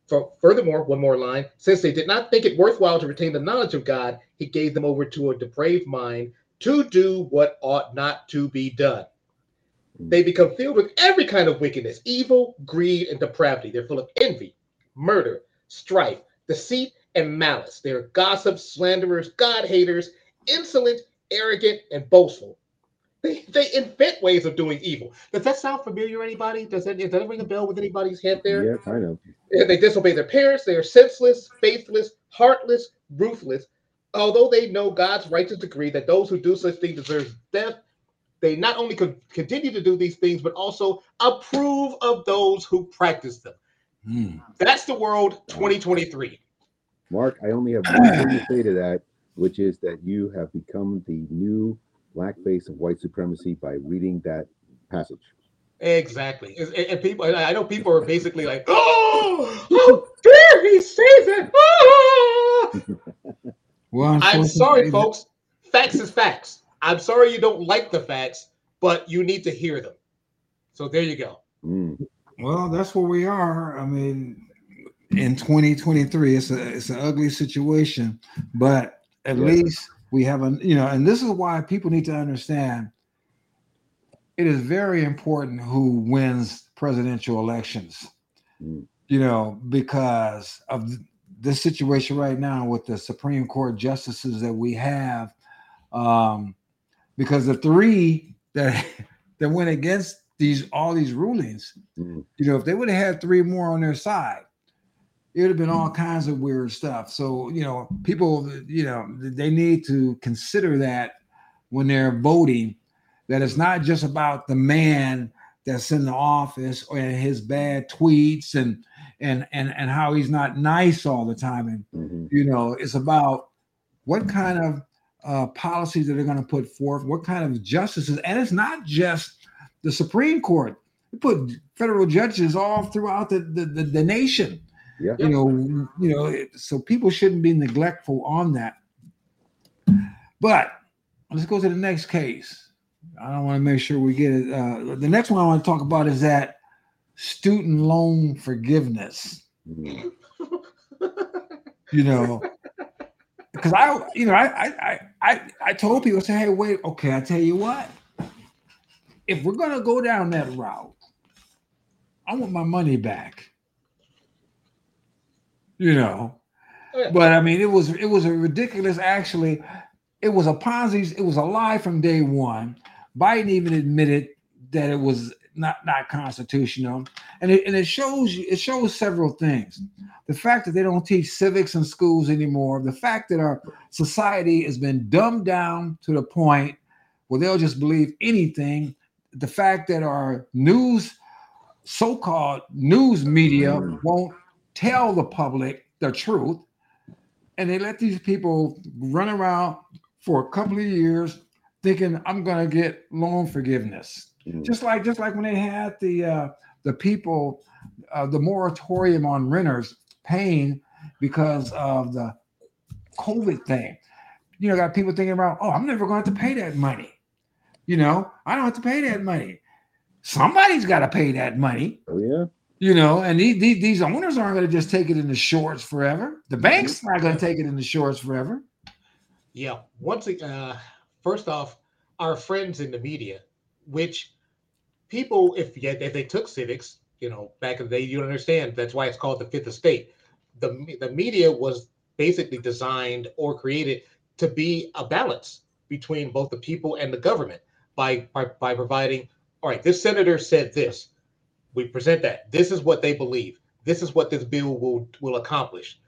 For furthermore, one more line, since they did not think it worthwhile to retain the knowledge of God, he gave them over to a depraved mind to do what ought not to be done. Hmm. They become filled with every kind of wickedness, evil, greed, and depravity. They're full of envy, murder, strife, deceit, and malice. They're gossips, slanderers, God haters, insolent, arrogant, and boastful. They, they invent ways of doing evil. Does that sound familiar, to anybody? Does that, does that ring a bell with anybody's head there? Yeah, kind of. They disobey their parents. They are senseless, faithless, heartless, ruthless. Although they know God's righteous decree that those who do such things deserve death, they not only could continue to do these things, but also approve of those who practice them. Hmm. That's the world 2023. Marc, I only have one thing to say to that, which is that you have become the new black face of white supremacy by reading that passage. Exactly. And, and people, and I know people are basically like, oh, how dare he say that? [LAUGHS] Well, I'm sorry, folks. Facts is facts. I'm sorry you don't like the facts, but you need to hear them. So there you go. Mm. Well, that's where we are. I mean, in 2023, it's a it's an ugly situation, but at Yeah. least we have a you know, and this is why people need to understand. It is very important who wins presidential elections. Mm. You know, because of th- this situation right now with the Supreme Court justices that we have, um, because the three that that went against these all these rulings, Mm. you know, if they would have had three more on their side, it would have been all kinds of weird stuff. So, you know, people, you know, they need to consider that when they're voting, that it's not just about the man that's in the office or his bad tweets and and and and how he's not nice all the time. And Mhm. you know, it's about what kind of uh, policies that they're going to put forth, what kind of justices, and it's not just the Supreme Court. They put federal judges all throughout the the, the, the nation. Yeah. You know, you know, it- so people shouldn't be neglectful on that. But let's go to the next case. I don't want to make sure we get it. Uh, the next one I want to talk about is that student loan forgiveness Mhm. you know because i you know I, I i i i told people say hey wait okay i tell you what if we're gonna go down that route i want my money back you know? Oh, yeah. but i mean it was it was a ridiculous actually it was a ponzi it was a lie from day one. Biden even admitted that it was not not constitutional. And it, and it shows you it shows several things. The fact that they don't teach civics in schools anymore the fact that our society has been dumbed down to the point where they'll just believe anything. The fact that our news so-called news media Mm. won't tell the public the truth and they let these people run around for a couple of years thinking i'm going to get loan forgiveness Mhm. just like just like when they had the uh, the people uh, the moratorium on renters paying because of the COVID thing. You know, got people thinking about, oh, I'm never going to have to pay that money. You know, I don't have to pay that money. Somebody's got to pay that money. Oh yeah. You know, and these, these, these owners aren't going to just take it in the shorts forever. The bank's not going to take it in the shorts forever. Yeah. Once, uh, first off, our friends in the media, which people, if yet if they took civics, you know, back in the day, you understand that's why it's called the fifth estate. The the media was basically designed or created to be a balance between both the people and the government by by, by providing. All right, this senator said this. We present that. This is what they believe. This is what this bill will will accomplish.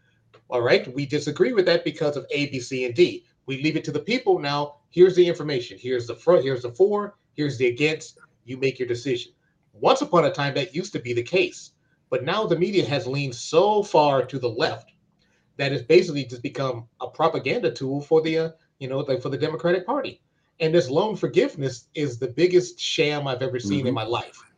All right, we disagree with that because of A, B, C, and D. We leave it to the people now. Here's the information. Here's the front. Here's the for. Here's the against. You make your decision. Once upon a time, that used to be the case, but now the media has leaned so far to the left that it's basically just become a propaganda tool for the uh, you know the, for the Democratic Party. And this loan forgiveness is the biggest sham I've ever seen mm-hmm. in my life.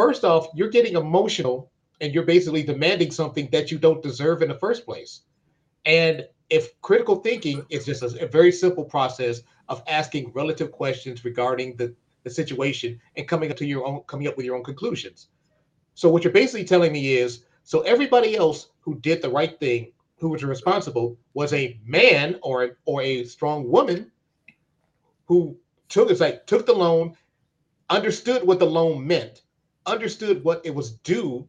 First off, you're getting emotional and you're basically demanding something that you don't deserve in the first place. And if critical thinking is just a, a very simple process of asking relative questions regarding the, the situation and coming up to your own coming up with your own conclusions. So what you're basically telling me is so everybody else who did the right thing, who was responsible, was a man or or a strong woman who took it's like took the loan, understood what the loan meant, understood what it was due,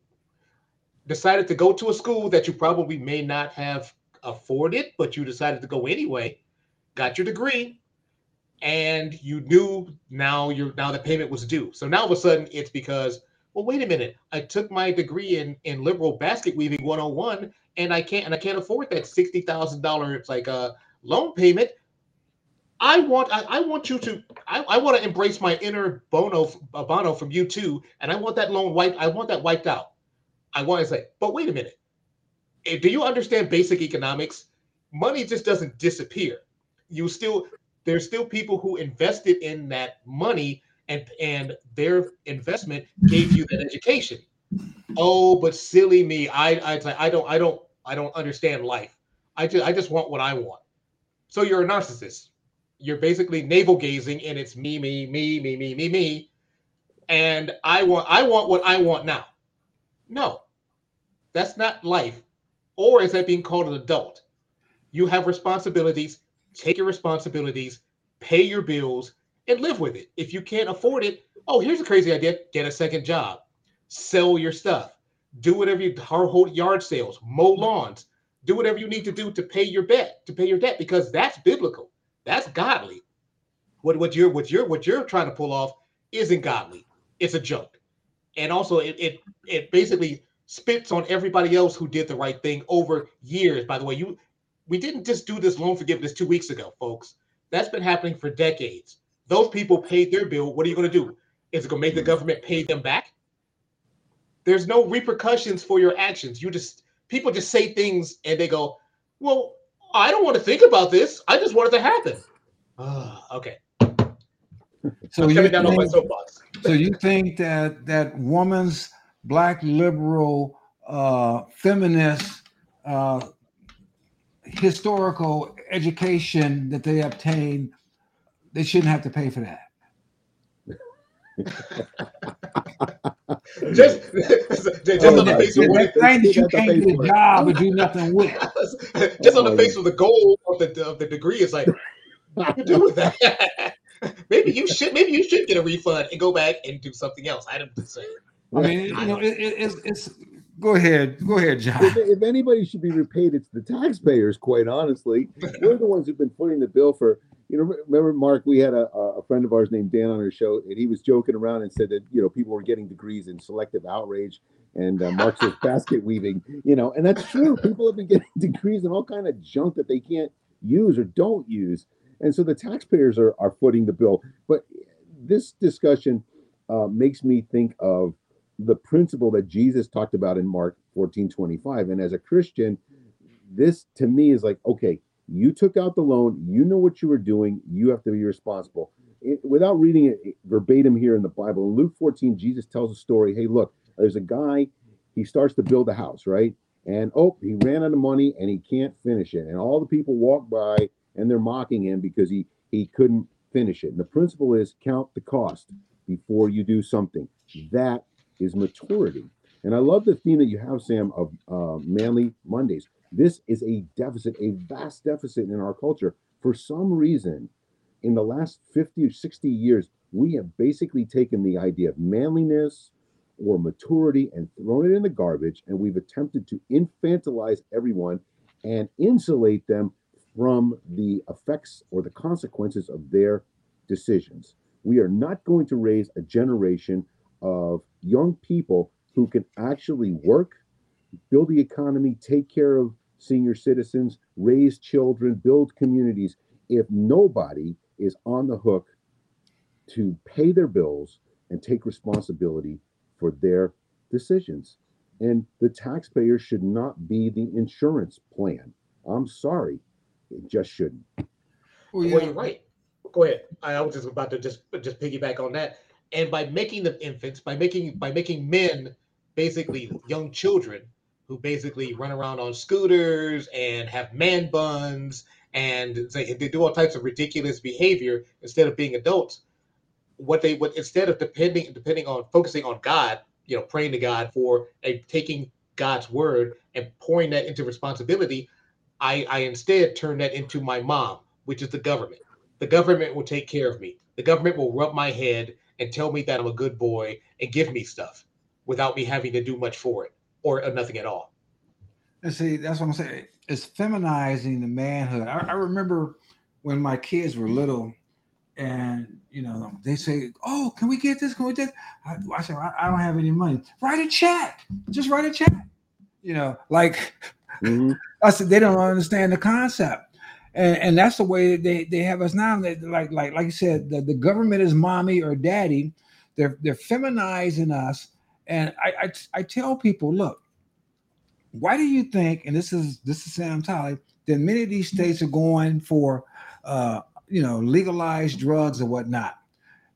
decided to go to a school that you probably may not have afforded, but you decided to go anyway, got your degree, and you knew now you're now the payment was due. So now all of a sudden it's because, well, wait a minute, I took my degree in in liberal basket weaving 101 and I can't and I can't afford that sixty thousand dollars it's like a uh, loan payment. I want I, I want you to I, I want to embrace my inner Bono Bono from U2, and I want that loan wiped. I want that wiped out. I want to say, but wait a minute. Eh, do you understand basic economics? Money just doesn't disappear. You still there's still people who invested in that money and and their investment gave you that education. Oh, but silly me. I I I don't I don't I don't understand life. I just I just want what I want. So you're a narcissist. You're basically navel gazing and it's me me me me me me me and I want I want what I want now. No. That's not life. Or is that being called an adult? You have responsibilities take your responsibilities, pay your bills, and live with it. If you can't afford it, oh, here's a crazy idea get a second job, sell your stuff, do whatever you hold yard sales, mow lawns, do whatever you need to do to pay your debt, to pay your debt, because that's biblical, that's godly. What, what you're what you're what you're trying to pull off isn't godly. It's a joke. And also it it, it basically spits on everybody else who did the right thing over years. By the way, you we didn't just do this loan forgiveness two weeks ago, folks. That's been happening for decades. Those people paid their bill. What are you going to do? Is it going to make the hmm. government pay them back? There's no repercussions for your actions. You just people just say things and they go, "Well, I don't want to think about this. I just want it to happen." Uh, okay. So you, think, so you think that that woman's black liberal uh, feminist uh, historical education that they obtain, they shouldn't have to pay for that. [LAUGHS] just, [LAUGHS] just oh, on the oh, face of what that you can't get a job or do nothing with. [LAUGHS] just on the oh, face of the goal of the of the degree, it's like what do you do with that? maybe you should maybe you should get a refund and go back and do something else. I don't say. I mean, you know, it, it, it's it's Go ahead. Go ahead, John. If, if, anybody should be repaid, it's the taxpayers, quite honestly. We're the ones who've been footing the bill for, you know, remember, Marc, we had a, a friend of ours named Dan on our show, and he was joking around and said that, you know, people were getting degrees in selective outrage and uh, Mark's [LAUGHS] basket weaving, you know, and that's true. People have been getting [LAUGHS] degrees in all kind of junk that they can't use or don't use. And so the taxpayers are, are footing the bill. But this discussion uh, makes me think of the principle that Jesus talked about in Mark 14 25. And as a Christian, this to me is like, okay, you took out the loan, you know what you were doing, you have to be responsible. It, without reading it verbatim here in the Bible, in Luke 14, Jesus tells a story. Hey, look, there's a guy, he starts to build a house, right? And oh, he ran out of money and he can't finish it. And all the people walk by and they're mocking him because he he couldn't finish it. And the principle is count the cost before you do something. That is maturity. And I love the theme that you have, Sam, of uh, Manly Mondays. This is a deficit, a vast deficit in our culture. For some reason, in the last 50 or 60 years, we have basically taken the idea of manliness or maturity and thrown it in the garbage. And we've attempted to infantilize everyone and insulate them from the effects or the consequences of their decisions. We are not going to raise a generation of young people who can actually work, build the economy, take care of senior citizens, raise children, build communities, if nobody is on the hook to pay their bills and take responsibility for their decisions. And the taxpayer should not be the insurance plan. I'm sorry, it just shouldn't. Well, yeah. well you're right. Go ahead. I was just about to just just piggyback on that. And by making the infants, by making by making men basically young children who basically run around on scooters and have man buns and they, they do all types of ridiculous behavior instead of being adults. What they would instead of depending depending on focusing on God, you know, praying to God for a taking God's word and pouring that into responsibility, I, I instead turn that into my mom, which is the government. The government will take care of me. The government will rub my head and tell me that I'm a good boy and give me stuff without me having to do much for it or nothing at all. And see, that's what I'm saying. It's feminizing the manhood. I, I remember when my kids were little, and you know they say, "Oh, can we get this? Can we get?" I, I said, I, I, don't have any money." Write a check. Just write a check. You know, like mm-hmm. [LAUGHS] I said, they don't understand the concept, and, and that's the way they, they have us now. They, like like like you said, the, the government is mommy or daddy. They're they're feminizing us, and I, I I tell people, look, why do you think? And this is this is Sam Talley. That many of these states are going for uh, you know legalized drugs or whatnot.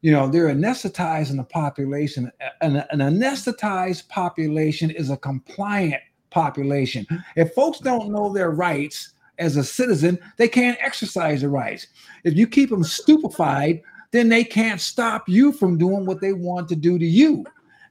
You know, they're anesthetizing the population. An, an anesthetized population is a compliant population. If folks don't know their rights as a citizen, they can't exercise their rights. If you keep them stupefied, then they can't stop you from doing what they want to do to you.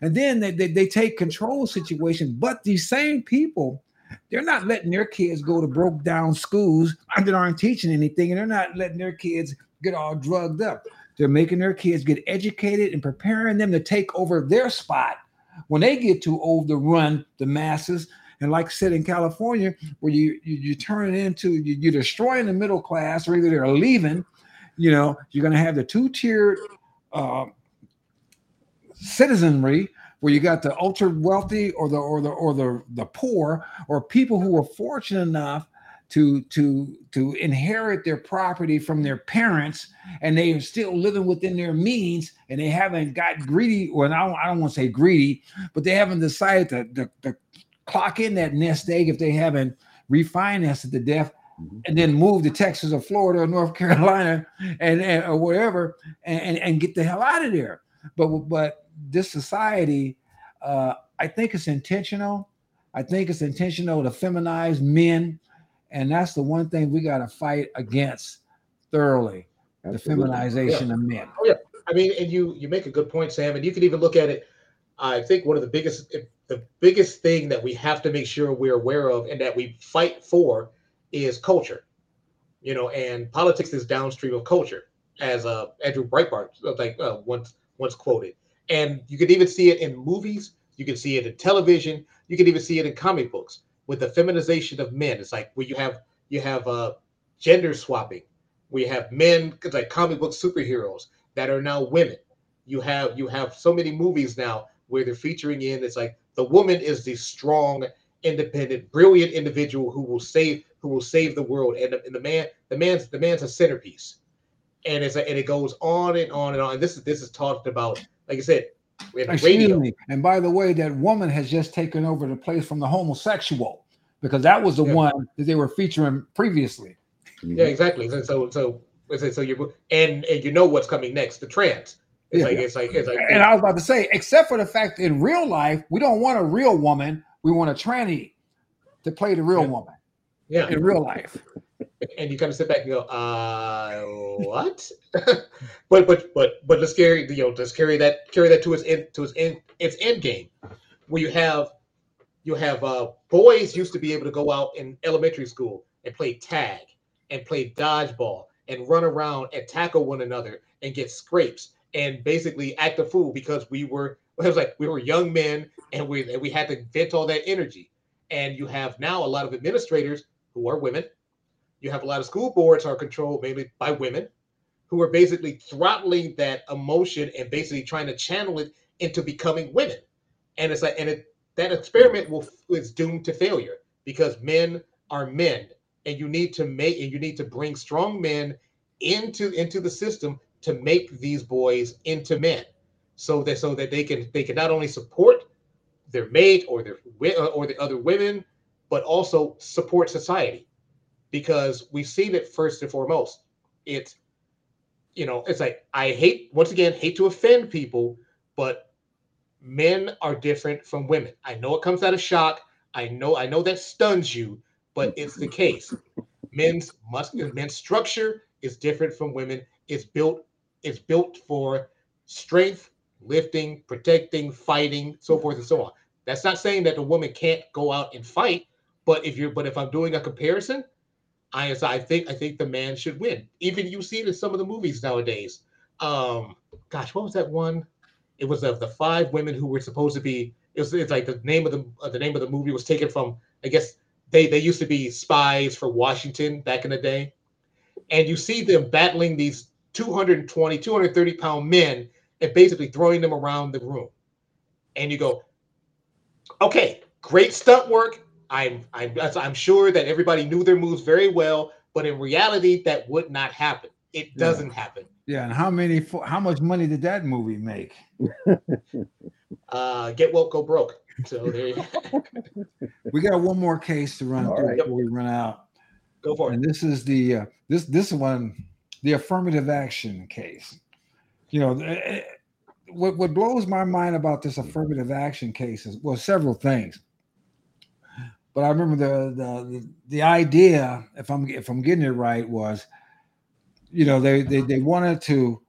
And then they, they, they take control situation. But these same people, they're not letting their kids go to broke down schools that aren't teaching anything, and they're not letting their kids get all drugged up. They're making their kids get educated and preparing them to take over their spot when they get too old to run the masses. And like I said in California, where you you, you turn it into you, you're destroying the middle class, or either they're leaving. You know, you're going to have the two tiered uh, citizenry where you got the ultra wealthy or the or the or the the poor or people who were fortunate enough to to to inherit their property from their parents and they are still living within their means and they haven't got greedy or I don't, I don't want to say greedy but they haven't decided to, to, to clock in that nest egg if they haven't refinanced it to death mm-hmm. and then move to Texas or Florida or North [LAUGHS] Carolina and, and or wherever and, and, and get the hell out of there but but this society, uh, I think it's intentional. I think it's intentional to feminize men, and that's the one thing we got to fight against thoroughly: Absolutely. the feminization yeah. of men. Oh yeah, I mean, and you you make a good point, Sam, and you can even look at it. I think one of the biggest the biggest thing that we have to make sure we're aware of and that we fight for is culture. You know, and politics is downstream of culture, as uh, Andrew Breitbart like uh, once once quoted. And you can even see it in movies, you can see it in television, you can even see it in comic books with the feminization of men. It's like where you have you have uh gender swapping, we have men like comic book superheroes that are now women. You have you have so many movies now where they're featuring in it's like the woman is the strong, independent, brilliant individual who will save who will save the world, and the, and the man the man's the man's a centerpiece, and it's a, and it goes on and on and on. And this is this is talked about like I said, we have Excuse radio. Me. And by the way, that woman has just taken over the place from the homosexual because that was the yeah. one that they were featuring previously. Mm-hmm. Yeah, exactly. So so so, so you and and you know what's coming next, the trans. It's yeah. like it's like it's like and I was about to say, except for the fact in real life, we don't want a real woman, we want a tranny to play the real yeah. woman. Yeah. In real life and you kind of sit back and go, uh, what? [LAUGHS] but but but but let's carry you know let's carry that carry that to its end to its end its end game, where you have you have uh, boys used to be able to go out in elementary school and play tag and play dodgeball and run around and tackle one another and get scrapes and basically act a fool because we were [LAUGHS] it was like we were young men and we and we had to vent all that energy. And you have now a lot of administrators who are women you have a lot of school boards are controlled mainly by women who are basically throttling that emotion and basically trying to channel it into becoming women. And it's like, and it, that experiment will is doomed to failure because men are men, and you need to make and you need to bring strong men into into the system to make these boys into men, so that so that they can they can not only support their mate or their or the other women, but also support society, because we've seen it first and foremost. It's you know, it's like I hate once again hate to offend people, but men are different from women. I know it comes out of shock. I know I know that stuns you, but it's the case. Men's muscular men's structure is different from women. It's built it's built for strength, lifting, protecting, fighting, so forth and so on. That's not saying that the woman can't go out and fight, but if you're but if I'm doing a comparison, I I think I think the man should win. Even you see it in some of the movies nowadays. Um, gosh, what was that one? It was of the five women who were supposed to be. It was it's like the name of the uh, the name of the movie was taken from. I guess they they used to be spies for Washington back in the day, and you see them battling these 220, 230 pound men and basically throwing them around the room. And you go, okay, great stunt work. I'm, I'm, I'm sure that everybody knew their moves very well, but in reality, that would not happen. It doesn't yeah. happen. Yeah, and how many? How much money did that movie make? [LAUGHS] uh, get woke, go broke. So there you go. [LAUGHS] we got one more case to run All through right. before we run out. Go for and it. this is the uh, this this one, the affirmative action case. You know, eh, eh, what what blows my mind about this affirmative action case is well, several things. But I remember the the the idea, if I'm if I'm getting it right, was, you know, they they they wanted to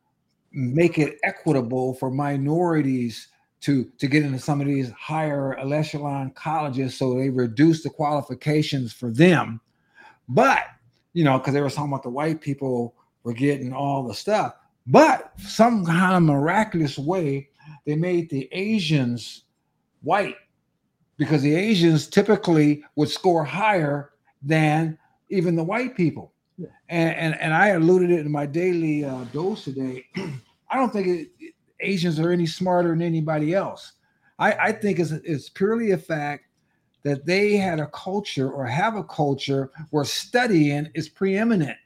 make it equitable for minorities to to get into some of these higher echelon colleges, so they reduce the qualifications for them. But you know, because they were talking about the white people were getting all the stuff. But some kind of miraculous way, they made the Asians white because the Asians typically would score higher than even the white people. Yeah. And, and, and I alluded it in my daily uh, dose today. [CLEARS THROAT] I don't think it, Asians are any smarter than anybody else. I, I think it's, it's purely a fact that they had a culture or have a culture where studying is preeminent.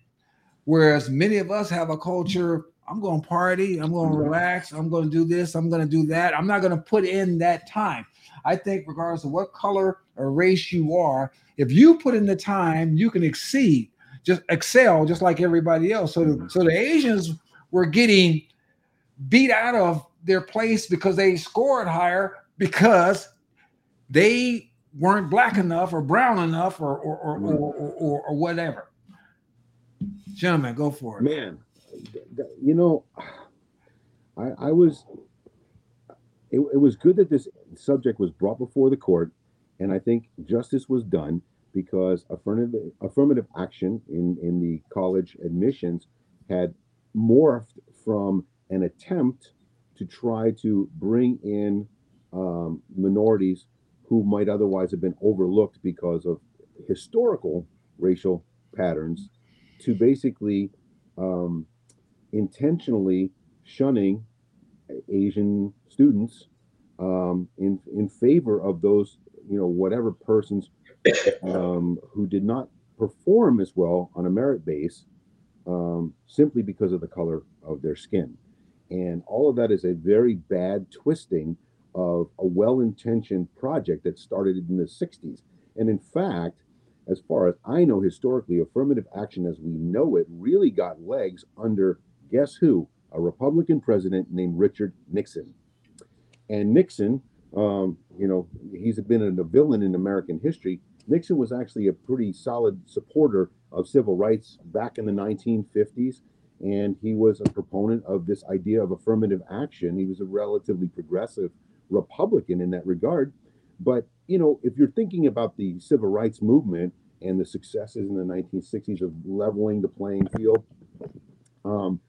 Whereas many of us have a culture, I'm going to party, I'm going to relax, I'm going to do this, I'm going to do that. I'm not going to put in that time. I think, regardless of what color or race you are, if you put in the time, you can exceed, just excel, just like everybody else. So, the, mm-hmm. so the Asians were getting beat out of their place because they scored higher because they weren't black enough or brown enough or or or, mm-hmm. or, or, or whatever. Gentlemen, go for it. Man, you know, I, I was it, it was good that this subject was brought before the court, and I think justice was done because affirmative affirmative action in in the college admissions had morphed from an attempt to try to bring in um, minorities who might otherwise have been overlooked because of historical racial patterns to basically um, intentionally shunning Asian students um, in in favor of those you know whatever persons um, who did not perform as well on a merit base um, simply because of the color of their skin, and all of that is a very bad twisting of a well-intentioned project that started in the 60s. And in fact, as far as I know historically, affirmative action as we know it really got legs under guess who? A Republican president named Richard Nixon. And Nixon, um, you know, he's been a villain in American history. Nixon was actually a pretty solid supporter of civil rights back in the 1950s. And he was a proponent of this idea of affirmative action. He was a relatively progressive Republican in that regard. But, you know, if you're thinking about the civil rights movement and the successes in the 1960s of leveling the playing field, um,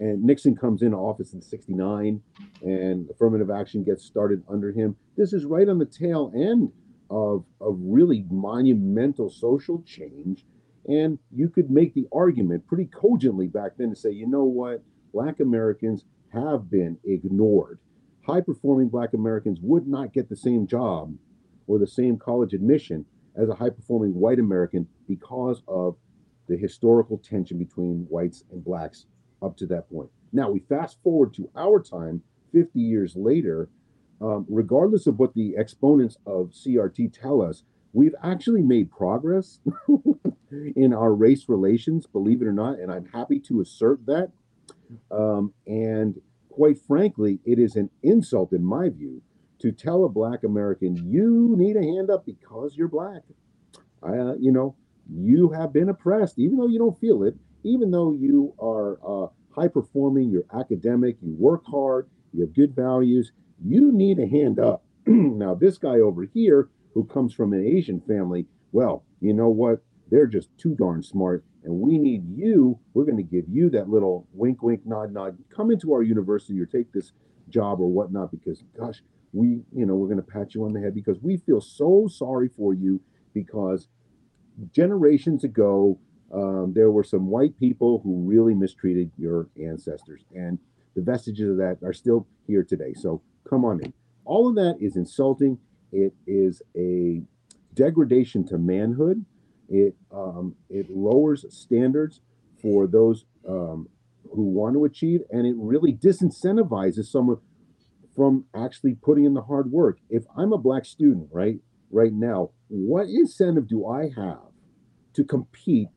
and Nixon comes into office in 69 and affirmative action gets started under him. This is right on the tail end of, of really monumental social change. And you could make the argument pretty cogently back then to say, you know what? Black Americans have been ignored. High performing Black Americans would not get the same job or the same college admission as a high performing white American because of the historical tension between whites and blacks up to that point. Now we fast forward to our time, 50 years later. um, regardless of what the exponents of CRT tell us, we've actually made progress [LAUGHS] in our race relations, believe it or not, and I'm happy to assert that. Um, and quite frankly, it is an insult, in my view, to tell a Black American, you need a hand up because you're Black. Uh, you know, you have been oppressed, even though you don't feel it, even though you are uh, high performing, you're academic, you work hard, you have good values, you need a hand up. [CLEARS THROAT] now, this guy over here who comes from an Asian family, well, you know what? They're just too darn smart. And we need you. We're going to give you that little wink, wink, nod, nod. Come into our university or take this job or whatnot because, gosh, we, you know, we're going to pat you on the head because we feel so sorry for you because generations ago, um, there were some white people who really mistreated your ancestors. And the vestiges of that are still here today. So come on in. All of that is insulting. It is a degradation to manhood. It um, it lowers standards for those um, who want to achieve, and it really disincentivizes someone from actually putting in the hard work. If I'm a black student, right, right now, what incentive do I have to compete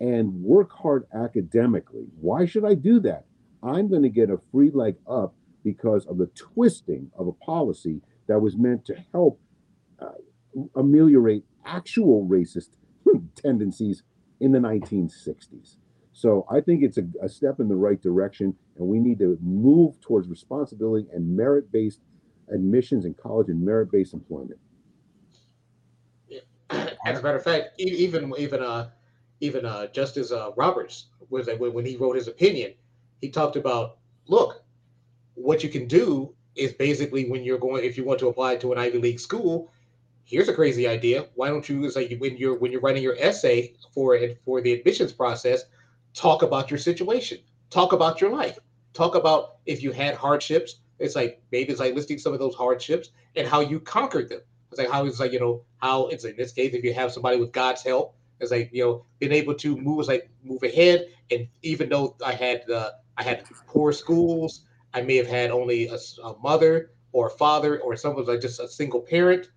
and work hard academically? Why should I do that? I'm going to get a free leg up because of the twisting of a policy that was meant to help uh, ameliorate actual racist [LAUGHS] tendencies in the 1960s. So I think it's a, a, step in the right direction, and we need to move towards responsibility and merit-based admissions in college and merit-based employment. Yeah. As a matter of fact, even even uh, even uh, Justice uh, Roberts was like when he wrote his opinion, he talked about look, what you can do is basically when you're going if you want to apply to an Ivy League school, here's a crazy idea. Why don't you it's like when you're when you're writing your essay for it for the admissions process, talk about your situation, talk about your life, talk about if you had hardships. It's like maybe it's like listing some of those hardships and how you conquered them. It's like how it's like you know how it's in this case if you have somebody with God's help, it's like you know being able to move, it's like move ahead. And even though I had the I had poor schools, I may have had only a, a mother or a father or someone like just a single parent,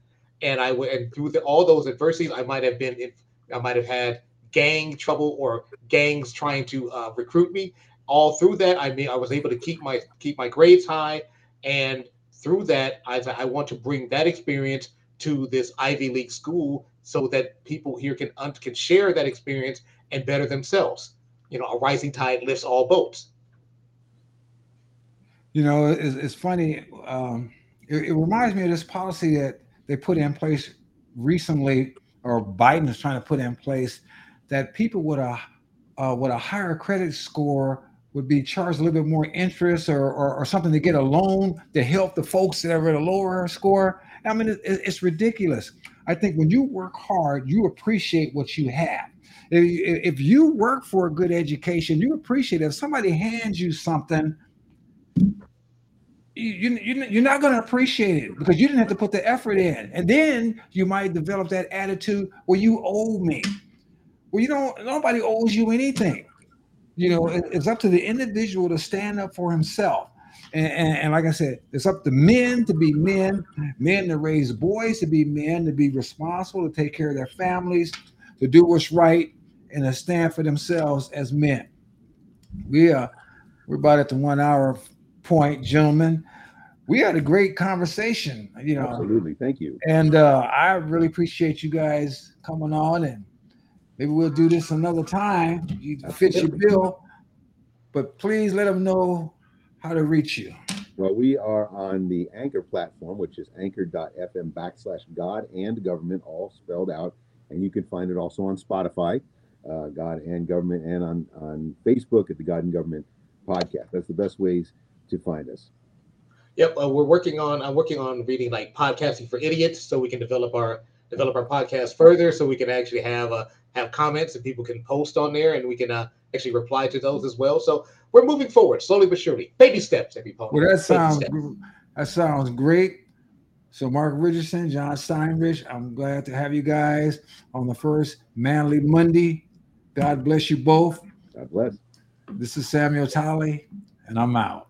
and I went and through the, all those adversities, I might have been in, I might have had gang trouble or gangs trying to uh, recruit me. All through that, I mean, I was able to keep my keep my grades high, and through that, I I want to bring that experience to this Ivy League school so that people here can can share that experience and better themselves. You know, a rising tide lifts all boats. You know, it's, it's funny. Um, it, it, reminds me of this policy that they put in place recently, or Biden is trying to put in place, that people with a uh, with a higher credit score would be charged a little bit more interest or, or, or something to get a loan to help the folks that are at a lower score. I mean, it, it's ridiculous. I think when you work hard, you appreciate what you have. If, you work for a good education, you appreciate it. If somebody hands you something you, you, you're not going to appreciate it because you didn't have to put the effort in. And then you might develop that attitude where you owe me. Well, you don't, nobody owes you anything. You know, it, it's up to the individual to stand up for himself. And, and, and, like I said, it's up to men to be men, men to raise boys to be men, to be responsible, to take care of their families, to do what's right, and to stand for themselves as men. We are we're about at the one hour point, gentlemen. We had a great conversation, you know. Absolutely, thank you. And uh, I really appreciate you guys coming on, and maybe we'll do this another time. You fit your bill, but please let them know how to reach you. Well, we are on the Anchor platform, which is anchor.fm backslash God and government, all spelled out. And you can find it also on Spotify, uh, God and Government, and on, on Facebook at the God and Government podcast. That's the best ways to find us. Yep, uh, we're working on. I'm working on reading like podcasting for idiots, so we can develop our develop our podcast further, so we can actually have uh, have comments and people can post on there, and we can uh, actually reply to those as well. So we're moving forward slowly but surely, baby steps. Every Well, that sounds that sounds great. So Marc Richardson, John Steinreich, I'm glad to have you guys on the first Manly Monday. God bless you both. God bless. This is Samuel Talley, and I'm out.